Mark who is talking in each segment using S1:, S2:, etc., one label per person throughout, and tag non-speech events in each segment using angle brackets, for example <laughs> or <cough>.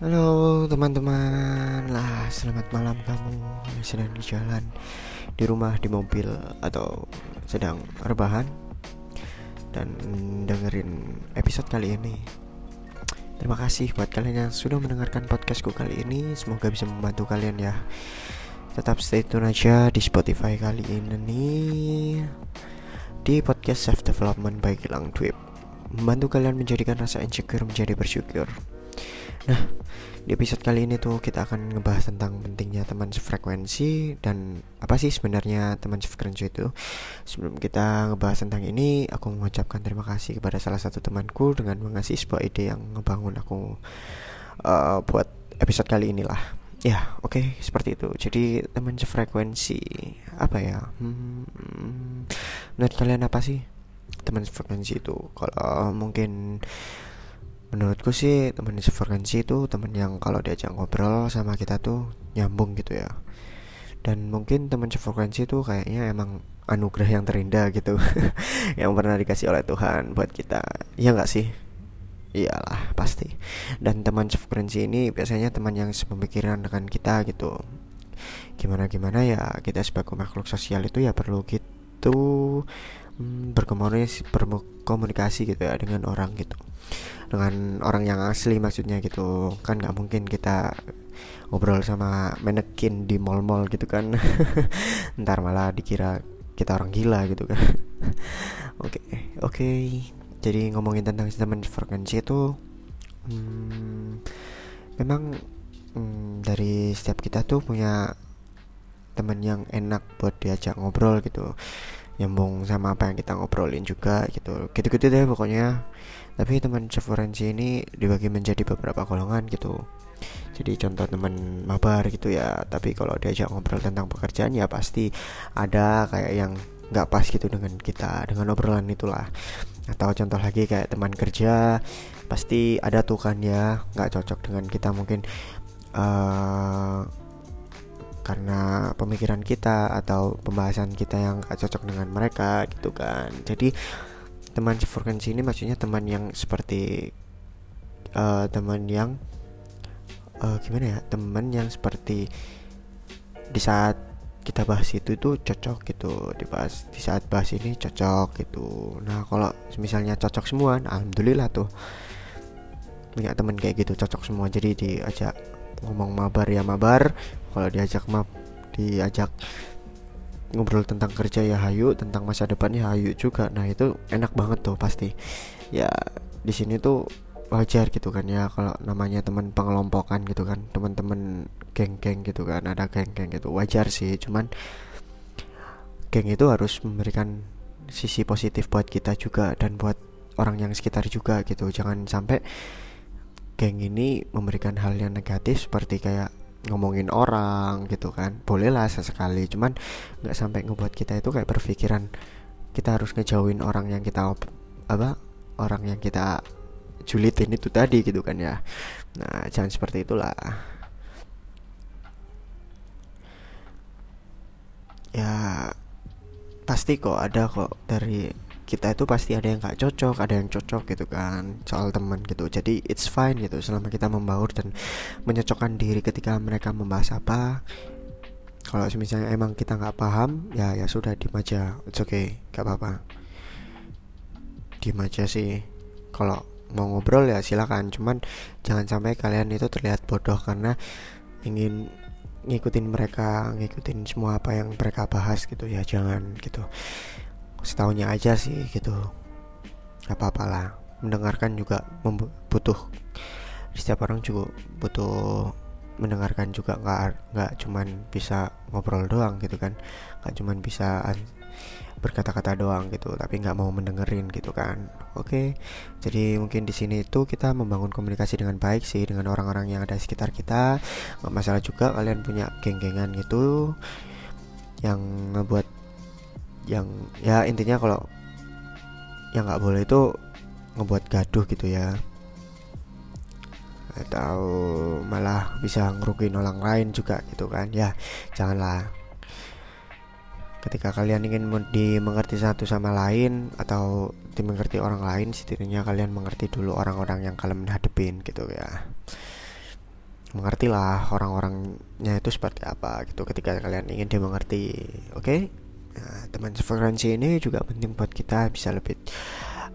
S1: Halo teman-teman. Lah selamat malam kamu yang sedang di jalan di rumah di mobil atau sedang rebahan. Dan dengerin episode kali ini. Terima kasih buat kalian yang sudah mendengarkan podcastku kali ini. Semoga bisa membantu kalian ya. Tetap stay tune aja di Spotify kali ini. Di podcast Self Development by Gilang Dwip Membantu kalian menjadikan rasa insecure menjadi bersyukur Nah, di episode kali ini tuh kita akan ngebahas tentang pentingnya teman sefrekuensi dan apa sih sebenarnya teman sefrekuensi itu. Sebelum kita ngebahas tentang ini, aku mengucapkan terima kasih kepada salah satu temanku dengan mengasih sebuah ide yang ngebangun aku uh, buat episode kali inilah. Ya, oke, okay, seperti itu. Jadi teman sefrekuensi apa ya? Hmm, menurut kalian apa sih teman sefrekuensi itu? Kalau mungkin menurutku sih teman sefrekuensi itu teman yang kalau diajak ngobrol sama kita tuh nyambung gitu ya. Dan mungkin teman sefrekuensi itu kayaknya emang anugerah yang terindah gitu. <laughs> Yang pernah dikasih oleh Tuhan buat kita. Ya nggak sih? Iyalah pasti. Dan teman sefrekuensi ini biasanya teman yang sepemikiran dengan kita gitu. Gimana gimana ya kita sebagai makhluk sosial itu ya perlu gitu hmm, berkomunikasi berkomunikasi gitu ya dengan orang gitu dengan orang yang asli maksudnya gitu. Kan nggak mungkin kita ngobrol sama manekin di mall-mall gitu kan. <laughs> Ntar malah dikira kita orang gila gitu kan. <laughs> Oke oke. Okay, okay. jadi ngomongin tentang sistem frekuensi itu hmm, memang hmm, dari setiap kita tuh punya teman yang enak buat diajak ngobrol gitu nyambung sama apa yang kita ngobrolin juga gitu. Gitu-gitu deh pokoknya. Tapi teman referensi ini dibagi menjadi beberapa golongan gitu. Jadi contoh teman mabar gitu ya. Tapi kalau diajak ngobrol tentang pekerjaan ya pasti ada kayak yang nggak pas gitu dengan kita dengan obrolan itulah. Atau contoh lagi kayak teman kerja pasti ada tuh kan ya nggak cocok dengan kita mungkin uh, karena pemikiran kita atau pembahasan kita yang gak cocok dengan mereka gitu kan. Jadi teman sefrekuensi ini maksudnya teman yang seperti uh, teman yang uh, gimana ya teman yang seperti di saat kita bahas itu itu cocok gitu. Dibahas di saat bahas ini cocok gitu. Nah kalau misalnya cocok semua alhamdulillah tuh. Punya temen kayak gitu cocok semua. Jadi diajak ngomong mabar ya mabar kalau diajak map diajak ngobrol tentang kerja ya hayu tentang masa depan ya hayu juga. Nah itu enak banget tuh pasti. Ya di sini tuh wajar gitu kan ya kalau namanya teman pengelompokan gitu kan teman-teman geng-geng gitu kan ada geng-geng gitu. Wajar sih cuman geng itu harus memberikan sisi positif buat kita juga dan buat orang yang sekitar juga gitu. Jangan sampai geng ini memberikan hal yang negatif seperti kayak ngomongin orang gitu kan. Bolehlah sesekali cuman nggak sampai ngebuat kita itu kayak berpikiran kita harus ngejauhin orang yang kita apa orang yang kita julitin itu tadi gitu kan ya. Nah jangan seperti itulah. Ya pasti kok ada kok dari kita itu pasti ada yang gak cocok ada yang cocok gitu kan soal teman gitu. Jadi it's fine gitu selama kita membaur dan menyocokkan diri ketika mereka membahas apa. Kalau misalnya emang kita nggak paham ya ya sudah diem aja. It's okay gak apa-apa. Diem aja sih. Kalau mau ngobrol ya silakan. Cuman jangan sampai kalian itu terlihat bodoh karena ingin ngikutin mereka ngikutin semua apa yang mereka bahas gitu. Ya jangan gitu setahunya aja sih gitu. Apa apalah mendengarkan juga butuh setiap orang juga butuh mendengarkan juga. Nggak nggak cuman bisa ngobrol doang gitu kan. Nggak cuman bisa berkata-kata doang gitu tapi nggak mau mendengerin gitu kan. Oke jadi mungkin di sini itu kita membangun komunikasi dengan baik sih dengan orang-orang yang ada di sekitar kita. Nggak masalah juga kalian punya geng-gengan gitu yang ngebuat yang ya intinya kalau yang nggak boleh itu ngebuat gaduh gitu ya. Atau malah bisa ngerugiin orang lain juga gitu kan ya janganlah. Ketika kalian ingin dimengerti satu sama lain atau dimengerti orang lain setidaknya kalian mengerti dulu orang-orang yang kalian hadepin gitu ya. Mengerti lah orang-orangnya itu seperti apa gitu ketika kalian ingin dia mengerti oke? okay? Nah, teman frekuensi ini juga penting buat kita bisa lebih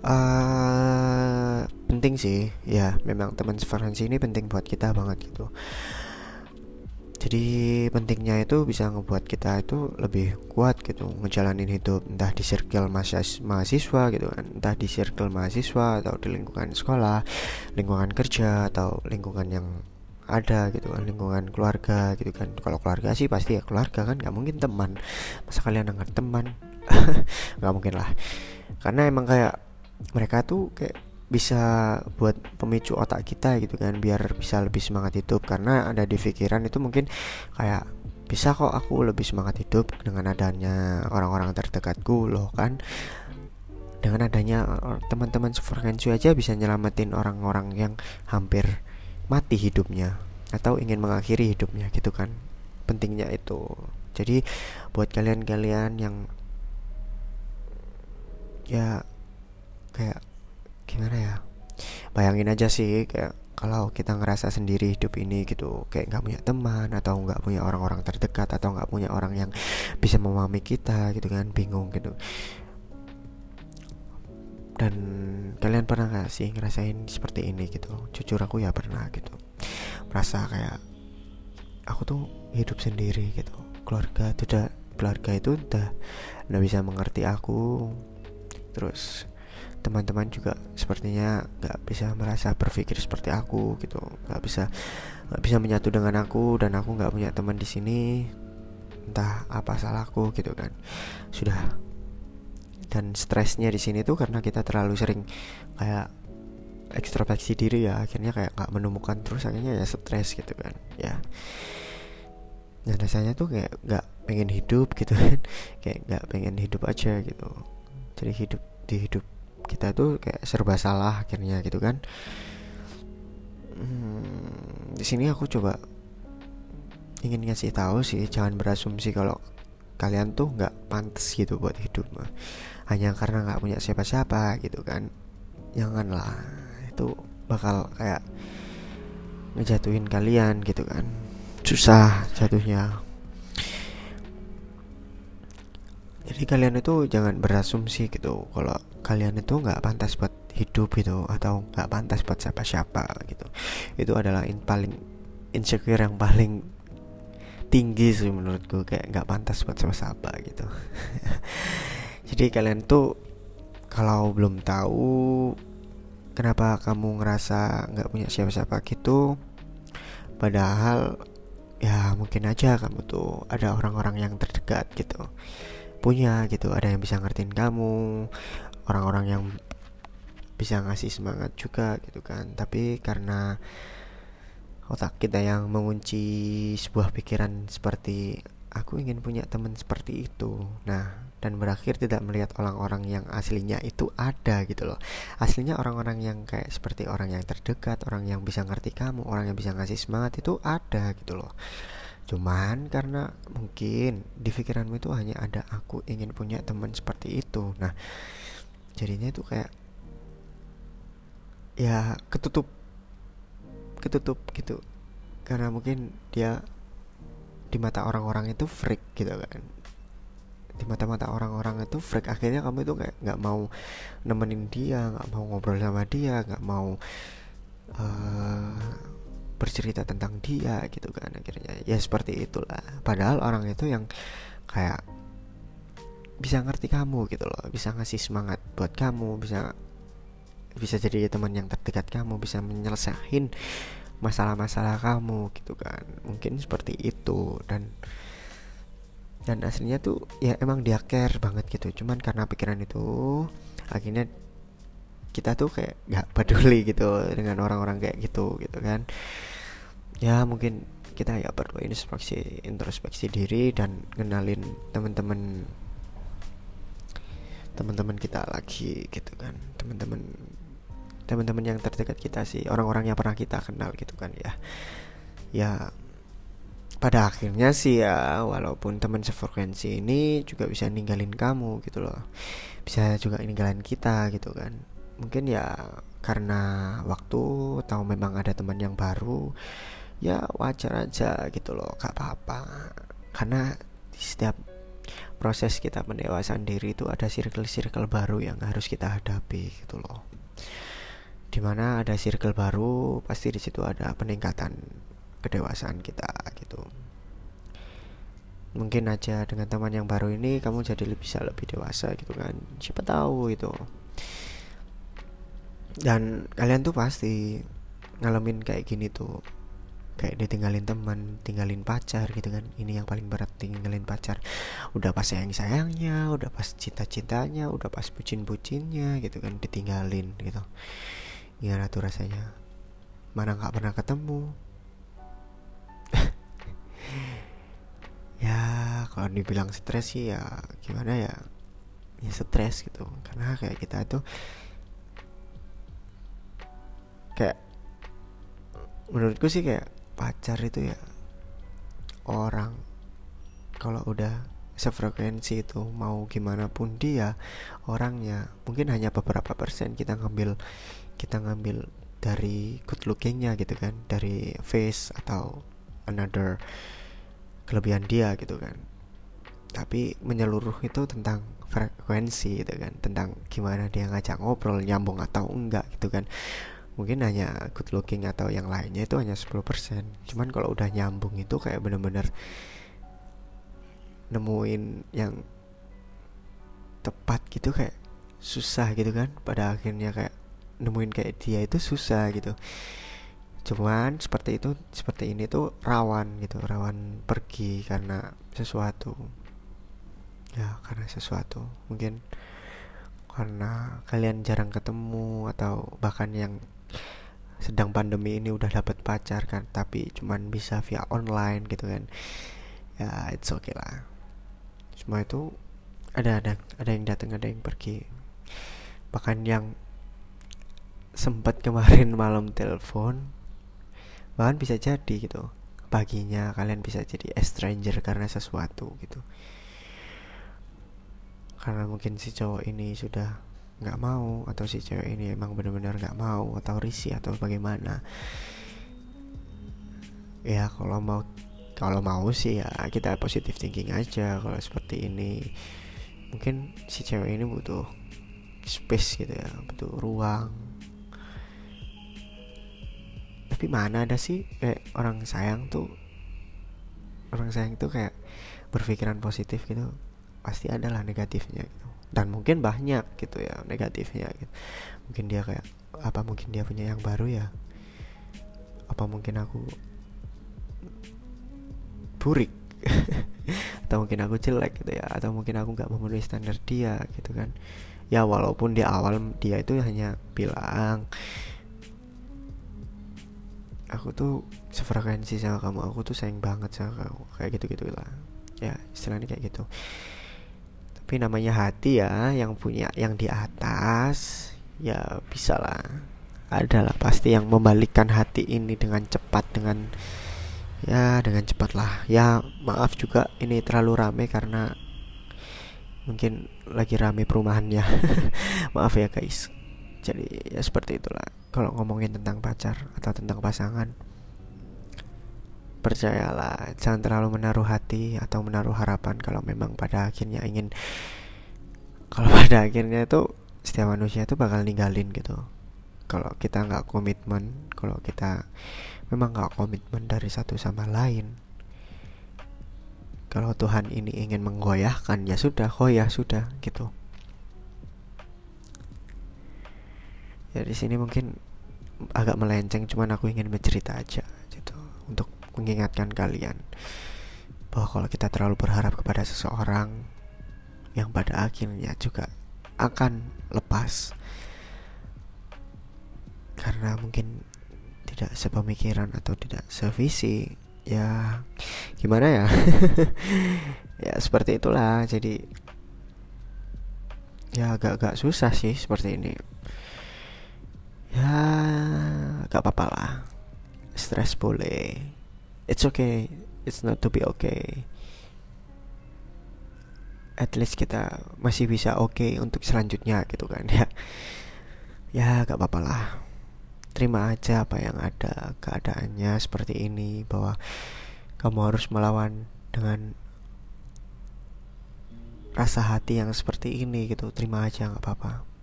S1: uh, penting sih. Ya memang teman frekuensi ini penting buat kita banget gitu. Jadi pentingnya itu bisa ngebuat kita itu lebih kuat gitu ngejalanin hidup entah di circle mahasiswa gitu kan entah di circle mahasiswa atau di lingkungan sekolah lingkungan kerja atau lingkungan yang ada gitu kan lingkungan keluarga gitu kan. Kalau keluarga sih pasti ya keluarga kan nggak mungkin teman. Masa kalian anggap teman? <laughs> Nggak mungkin lah. Karena emang kayak mereka tuh kayak bisa buat pemicu otak kita gitu kan biar bisa lebih semangat hidup. Karena ada di pikiran itu mungkin kayak bisa kok aku lebih semangat hidup dengan adanya orang-orang terdekatku loh kan. Dengan adanya teman-teman sefrekuensi aja bisa nyelamatin orang-orang yang hampir mati hidupnya atau ingin mengakhiri hidupnya gitu kan. Pentingnya itu. Jadi buat kalian-kalian yang ya kayak gimana ya? Bayangin aja sih kayak kalau kita ngerasa sendiri hidup ini gitu kayak nggak punya teman atau nggak punya orang-orang terdekat atau nggak punya orang yang bisa memahami kita gitu kan bingung gitu dan kalian pernah gak sih ngerasain seperti ini gitu? Jujur aku ya pernah gitu. Merasa kayak aku tuh hidup sendiri gitu. Keluarga udah keluarga itu udah udah bisa mengerti aku. Terus teman-teman juga sepertinya nggak bisa merasa berpikir seperti aku gitu. Nggak bisa nggak bisa menyatu dengan aku dan aku nggak punya teman di sini. Entah apa salahku gitu kan. Sudah dan stresnya di sini tuh karena kita terlalu sering kayak ekstrospeksi diri ya akhirnya kayak nggak menemukan terus akhirnya ya stres gitu kan ya. Dan rasanya tuh kayak nggak pengen hidup gitu kan <laughs> kayak nggak pengen hidup aja gitu. Jadi hidup di hidup kita tuh kayak serba salah akhirnya gitu kan. Hmm, di sini aku coba ingin ngasih tahu sih jangan berasumsi kalau kalian tuh nggak pantas gitu buat hidup hanya karena nggak punya siapa-siapa gitu kan. Janganlah itu bakal kayak ngejatuhin kalian gitu kan. Susah jatuhnya. Jadi kalian itu jangan berasumsi gitu kalau kalian itu nggak pantas buat hidup gitu atau nggak pantas buat siapa-siapa gitu. Itu adalah in paling insecure yang paling tinggi sih menurutku kayak nggak pantas buat siapa-siapa gitu <laughs> jadi kalian tuh kalau belum tahu kenapa kamu ngerasa nggak punya siapa-siapa gitu padahal ya mungkin aja kamu tuh ada orang-orang yang terdekat gitu punya gitu ada yang bisa ngertiin kamu orang-orang yang bisa ngasih semangat juga gitu kan. Tapi karena otak kita yang mengunci sebuah pikiran seperti aku ingin punya teman seperti itu. Nah dan berakhir tidak melihat orang-orang yang aslinya itu ada gitu loh. Aslinya orang-orang yang kayak seperti orang yang terdekat orang yang bisa ngerti kamu orang yang bisa ngasih semangat itu ada gitu loh. Cuman karena mungkin di pikiranmu itu hanya ada aku ingin punya teman seperti itu. Nah jadinya itu kayak ya ketutup ketutup gitu. Karena mungkin dia di mata orang-orang itu freak gitu kan di mata-mata orang-orang itu freak. Akhirnya kamu itu kayak nggak mau nemenin dia nggak mau ngobrol sama dia nggak mau uh, bercerita tentang dia gitu kan akhirnya. Ya seperti itulah. Padahal orang itu yang kayak bisa ngerti kamu gitu loh bisa ngasih semangat buat kamu bisa bisa jadi teman yang terdekat kamu bisa menyelesaikan masalah-masalah kamu gitu kan. Mungkin seperti itu dan dan aslinya tuh ya emang dia care banget gitu. Cuman karena pikiran itu akhirnya kita tuh kayak nggak peduli gitu dengan orang-orang kayak gitu gitu kan. Ya mungkin kita ya perlu introspeksi introspeksi diri dan kenalin teman-teman teman-teman kita lagi gitu kan. Teman-teman teman-teman yang terdekat kita sih orang-orang yang pernah kita kenal gitu kan ya. Ya pada akhirnya sih ya walaupun teman sefrekuensi ini juga bisa ninggalin kamu gitu loh. Bisa juga ninggalin kita gitu kan. Mungkin ya karena waktu atau memang ada teman yang baru ya wajar aja gitu loh gak apa-apa. Karena di setiap proses kita mendewasaan diri itu ada circle-circle baru yang harus kita hadapi gitu loh. Di mana ada circle baru pasti di situ ada peningkatan kedewasaan kita gitu mungkin aja dengan teman yang baru ini kamu jadi lebih bisa lebih dewasa gitu kan siapa tahu itu dan kalian tuh pasti ngalamin kayak gini tuh kayak ditinggalin teman, tinggalin pacar gitu kan. Ini yang paling berat tinggalin pacar. Udah pas sayang-sayangnya, udah pas cinta-cintanya, udah pas bucin-bucinnya gitu kan ditinggalin gitu. Gimana tuh rasanya? Mana nggak pernah ketemu? Ya kalau dibilang stres sih ya gimana ya? Ya stres gitu. Karena kayak kita itu kayak menurutku sih kayak pacar itu ya orang kalau udah sefrekuensi itu mau gimana pun dia orangnya mungkin hanya beberapa persen kita ngambil kita ngambil dari good lookingnya gitu kan dari face atau another kelebihan dia gitu kan. Tapi menyeluruh itu tentang frekuensi gitu kan tentang gimana dia ngajak ngobrol nyambung atau enggak gitu kan. Mungkin hanya good looking atau yang lainnya itu hanya 10% cuman kalau udah nyambung itu kayak bener-bener nemuin yang tepat gitu kayak susah gitu kan. Pada akhirnya kayak nemuin kayak dia itu susah gitu cuman seperti itu seperti ini tuh rawan gitu rawan pergi karena sesuatu. Ya karena sesuatu. Mungkin karena kalian jarang ketemu atau bahkan yang sedang pandemi ini udah dapat pacar kan tapi cuman bisa via online gitu kan. Ya it's okay lah. Semua itu ada ada ada yang datang ada yang pergi. Bahkan yang sempat kemarin <laughs> malam telepon bahkan bisa jadi gitu. Paginya kalian bisa jadi stranger karena sesuatu gitu. Karena mungkin si cowok ini sudah nggak mau atau si cewek ini emang benar-benar nggak mau atau risih atau bagaimana. Ya kalau mau kalau mau sih ya kita positif thinking aja kalau seperti ini. Mungkin si cewek ini butuh space gitu ya butuh ruang tapi mana ada sih kayak orang sayang tuh orang sayang tuh kayak berpikiran positif gitu. Pasti adalah negatifnya gitu. Dan mungkin banyak gitu ya negatifnya gitu. mungkin dia kayak apa mungkin dia punya yang baru ya? Apa mungkin aku burik? <laughs> Atau mungkin aku jelek gitu ya? Atau mungkin aku nggak memenuhi standar dia gitu kan? Ya walaupun di awal dia itu hanya bilang aku tuh sefrekuensi sama kamu. Aku tuh sayang banget sama kamu. Kayak gitu gitu lah. Ya istilahnya kayak gitu. Tapi namanya hati ya yang punya yang di atas ya bisa lah. Adalah pasti yang membalikkan hati ini dengan cepat dengan ya dengan cepat lah. Ya maaf juga ini terlalu rame karena mungkin lagi rame perumahannya. <laughs> Maaf ya guys jadi ya seperti itulah. Kalau ngomongin tentang pacar atau tentang pasangan percayalah jangan terlalu menaruh hati atau menaruh harapan kalau memang pada akhirnya ingin kalau <laughs> pada akhirnya itu setiap manusia itu bakal ninggalin gitu. Kalau kita nggak komitmen kalau kita memang nggak komitmen dari satu sama lain kalau Tuhan ini ingin menggoyahkan ya sudah ya sudah gitu ya di sini mungkin agak melenceng cuman aku ingin bercerita aja gitu. Untuk mengingatkan kalian bahwa kalau kita terlalu berharap kepada seseorang yang pada akhirnya juga akan lepas. Karena mungkin tidak sepemikiran atau tidak sevisi ya gimana ya? <laughs> Ya seperti itulah. Jadi ya agak-agak susah sih seperti ini ya gak apa-apa lah. Stres boleh. It's okay. It's not to be okay. At least kita masih bisa oke okay untuk selanjutnya gitu kan <laughs> ya. Ya gak apa-apa lah. Terima aja apa yang ada keadaannya seperti ini bahwa kamu harus melawan dengan rasa hati yang seperti ini gitu. Terima aja nggak apa-apa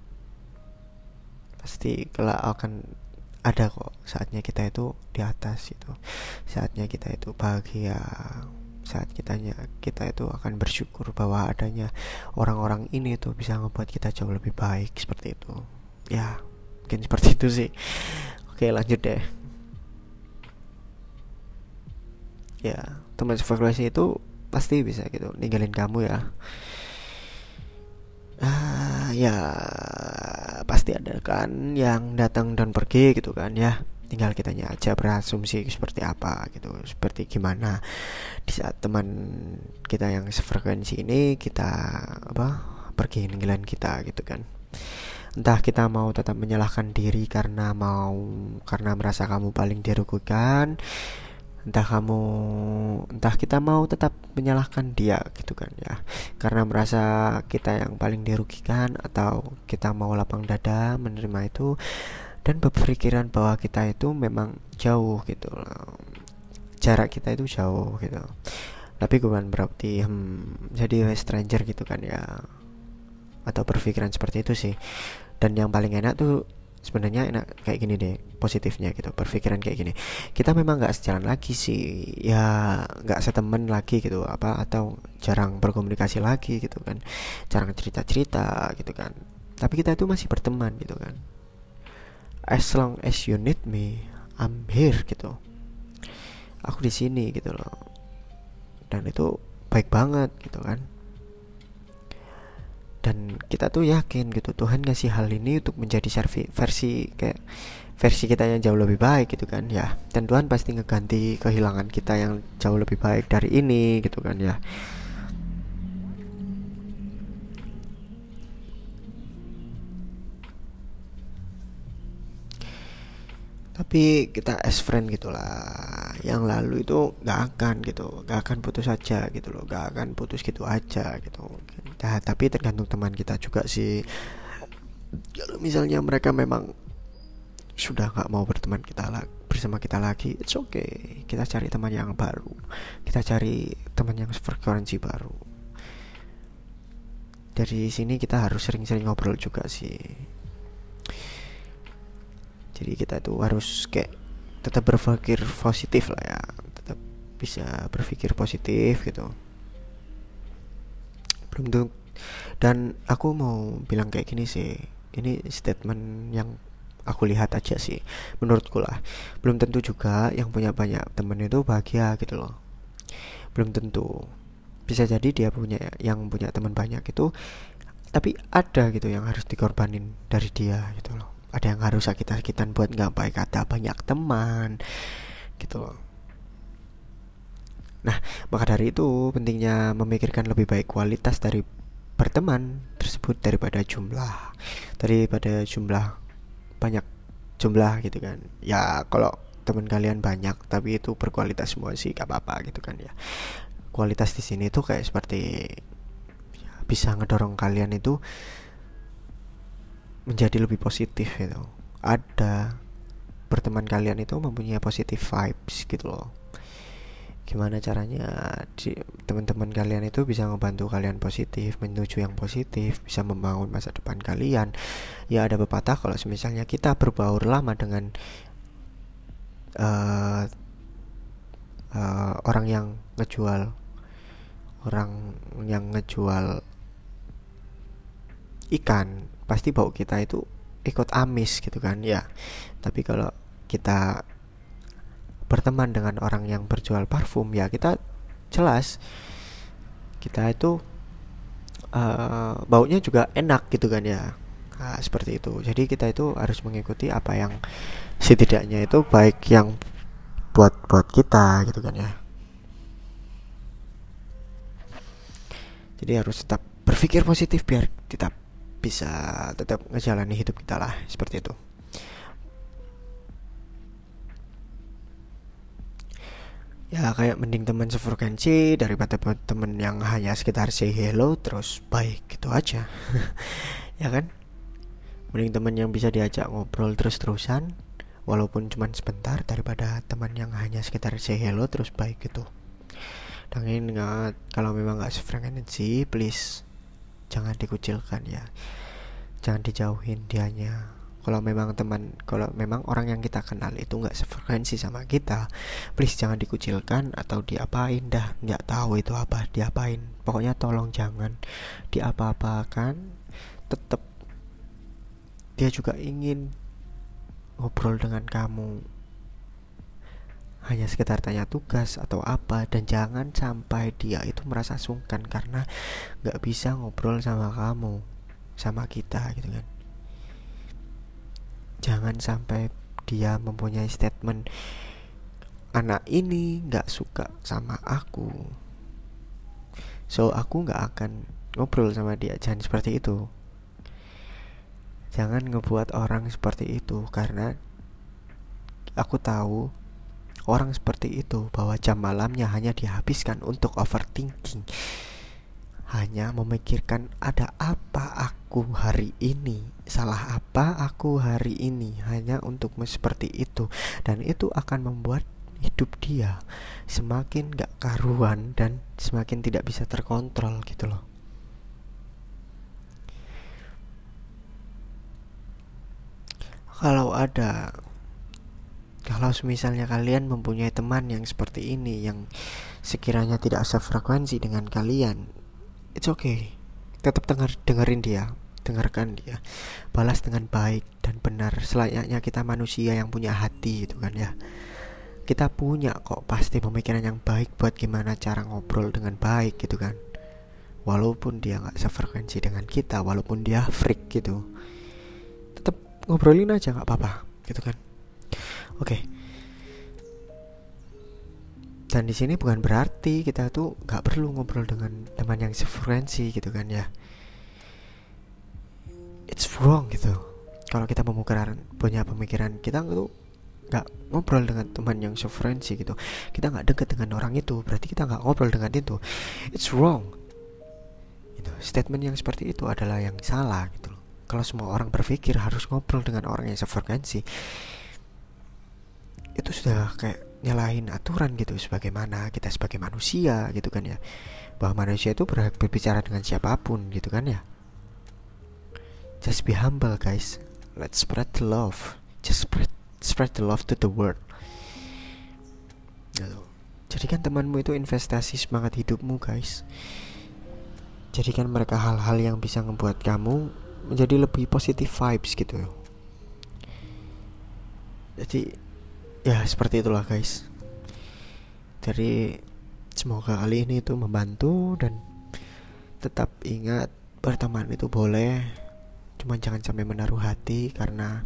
S1: pasti kelak akan ada kok saatnya kita itu di atas itu saatnya kita itu bahagia. Saat kitanya kita itu akan bersyukur bahwa adanya orang-orang ini tuh bisa membuat kita jauh lebih baik seperti itu. Ya mungkin seperti itu sih. Oke lanjut deh. Ya teman evaluasi itu pasti bisa gitu ninggalin kamu ya. Ah ya pasti ada kan yang datang dan pergi gitu kan ya. Tinggal kitanya aja berasumsi seperti apa gitu seperti gimana. Di saat teman kita yang sefrekuensi ini kita apa pergi ninggalin kita gitu kan. Entah kita mau tetap menyalahkan diri karena mau karena merasa kamu paling dirugikan entah kamu entah kita mau tetap menyalahkan dia gitu kan ya. Karena merasa kita yang paling dirugikan atau kita mau lapang dada menerima itu. Dan berpikiran bahwa kita itu memang jauh gitu jarak kita itu jauh gitu. Tapi bukan berarti hmm, jadi stranger gitu kan ya. Atau berpikiran seperti itu sih. Dan yang paling enak tuh sebenarnya enak kayak gini deh positifnya gitu berpikiran kayak gini. Kita memang nggak sejalan lagi sih ya nggak setemen lagi gitu apa atau jarang berkomunikasi lagi gitu kan jarang cerita cerita gitu kan. Tapi kita itu masih berteman gitu kan. As long as you need me I'm here gitu. Aku di sini gitu loh. Dan itu baik banget gitu kan kita tuh yakin gitu Tuhan ngasih hal ini untuk menjadi servi, versi kayak versi kita yang jauh lebih baik gitu kan ya. Dan Tuhan pasti ngeganti kehilangan kita yang jauh lebih baik dari ini gitu kan ya. Tapi kita as friend gitulah yang lalu itu nggak akan gitu nggak akan putus aja gitu loh nggak akan putus gitu aja gitu. Nah, tapi tergantung teman kita juga sih. Kalau misalnya mereka memang sudah nggak mau berteman kita lagi bersama kita lagi it's okay. Kita cari teman yang baru. Kita cari teman yang frekuensi baru. Dari sini kita harus sering-sering ngobrol juga sih. Jadi kita tuh harus kayak tetap berpikir positif lah ya. Tetap bisa berpikir positif gitu. Belum tuh dan aku mau bilang kayak gini sih. Ini statement yang aku lihat aja sih menurutku lah. Belum tentu juga yang punya banyak temen itu bahagia gitu loh. Belum tentu. Bisa jadi dia punya yang punya teman banyak itu tapi ada gitu yang harus dikorbanin dari dia gitu loh ada yang harus sakit-sakitan buat nggak baik kata banyak teman gitu loh. Nah maka dari itu pentingnya memikirkan lebih baik kualitas dari berteman tersebut daripada jumlah daripada jumlah banyak jumlah gitu kan. Ya kalau teman kalian banyak tapi itu berkualitas semua sih gak apa-apa gitu kan ya. Kualitas di sini tuh kayak seperti ya, bisa ngedorong kalian itu menjadi lebih positif gitu. Ada berteman kalian itu mempunyai positif vibes gitu loh. Gimana caranya teman-teman kalian itu bisa membantu kalian positif menuju yang positif bisa membangun masa depan kalian. Ya ada pepatah kalau misalnya kita berbaur lama dengan uh, uh, orang yang ngejual orang yang ngejual ikan pasti bau kita itu ikut amis gitu kan. Ya tapi kalau kita berteman dengan orang yang berjual parfum ya kita jelas kita itu uh, baunya juga enak gitu kan ya. Nah, seperti itu. Jadi kita itu harus mengikuti apa yang setidaknya itu baik yang buat buat kita gitu kan ya. Jadi harus tetap berpikir positif biar tetap bisa tetap ngejalani hidup kita lah seperti itu. Ya kayak mending teman sefrekuensi daripada teman yang hanya sekitar say hello terus baik gitu aja. <laughs> Ya kan? Mending teman yang bisa diajak ngobrol terus terusan walaupun cuma sebentar daripada teman yang hanya sekitar say hello terus baik gitu. Dan ingat kalau memang nggak sefrekuensi please jangan dikucilkan ya. Jangan dijauhin dianya. Kalau memang teman kalau memang orang yang kita kenal itu nggak sefrekuensi sama kita please jangan dikucilkan atau diapain dah. Nggak tahu itu apa diapain. Pokoknya tolong jangan diapa-apakan. Tetap dia juga ingin ngobrol dengan kamu hanya sekedar tanya tugas atau apa dan jangan sampai dia itu merasa sungkan karena nggak bisa ngobrol sama kamu sama kita gitu kan. Jangan sampai dia mempunyai statement anak ini nggak suka sama aku. So aku nggak akan ngobrol sama dia jangan seperti itu. Jangan ngebuat orang seperti itu karena aku tahu orang seperti itu bahwa jam malamnya hanya dihabiskan untuk overthinking. Hanya memikirkan ada apa aku hari ini? Salah apa aku hari ini? Hanya untuk seperti itu. Dan itu akan membuat hidup dia semakin gak karuan dan semakin tidak bisa terkontrol gitu loh. Kalau ada kalau misalnya kalian mempunyai teman yang seperti ini yang sekiranya tidak sefrekuensi dengan kalian it's okay. Tetap denger dengerin dia dengarkan dia. Balas dengan baik dan benar. Selayaknya kita manusia yang punya hati itu kan ya. Kita punya kok pasti pemikiran yang baik buat gimana cara ngobrol dengan baik gitu kan. Walaupun dia nggak sefrekuensi dengan kita walaupun dia freak gitu. Tetap ngobrolin aja nggak apa-apa gitu kan oke. Dan di sini bukan berarti kita tuh nggak perlu ngobrol dengan teman yang sefrekuensi gitu kan ya. It's wrong gitu. Kalau kita pemikiran punya pemikiran kita tuh nggak ngobrol dengan teman yang sefrekuensi gitu. Kita nggak deket dengan orang itu berarti kita nggak ngobrol dengan itu. It's wrong. Itu statement yang seperti itu adalah yang salah gitu kalau semua orang berpikir harus ngobrol dengan orang yang sefrekuensi itu sudah kayak nyalahin aturan gitu sebagaimana kita sebagai manusia gitu kan ya. Bahwa manusia itu berhak berbicara dengan siapa pun gitu kan ya. Just be humble guys. Let's spread the love. Just spread spread the love to the world. Gitu. jadikan temanmu itu investasi semangat hidupmu guys. Jadikan mereka hal-hal yang bisa membuat kamu menjadi lebih positif vibes gitu. Jadi ya seperti itulah guys. Jadi semoga kali ini itu membantu dan tetap ingat berteman itu boleh. Cuman jangan sampai menaruh hati karena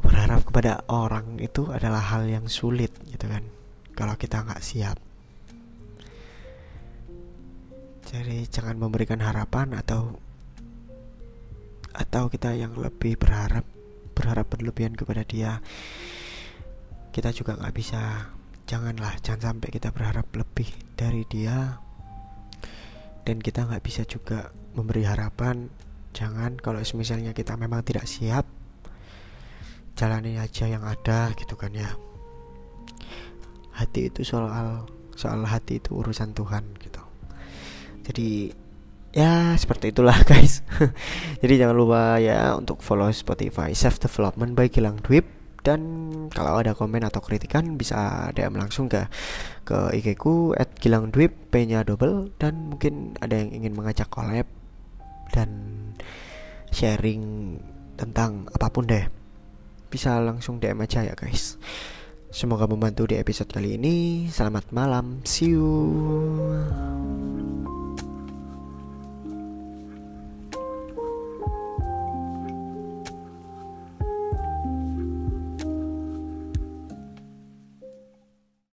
S1: berharap kepada orang itu adalah hal yang sulit gitu kan. Kalau kita nggak siap. Jadi jangan memberikan harapan atau atau kita yang lebih berharap berharap berlebihan kepada dia. Kita juga nggak bisa. Janganlah jangan sampai kita berharap lebih dari dia. Dan kita nggak bisa juga memberi harapan. Jangan kalau misalnya kita memang tidak siap jalani aja yang ada gitu kan ya. Hati itu soal soal hati itu urusan Tuhan gitu. Jadi ya seperti itulah <laughs> guys jadi jangan lupa ya untuk follow Spotify self development by Gilang Dwip dan kalau ada komen atau kritikan bisa DM langsung ke ke IG ku at Gilang Dwip P nya double dan mungkin ada yang ingin mengajak collab dan sharing tentang apa pun deh bisa langsung DM aja ya guys Semoga membantu di episode kali ini. Selamat malam. See you.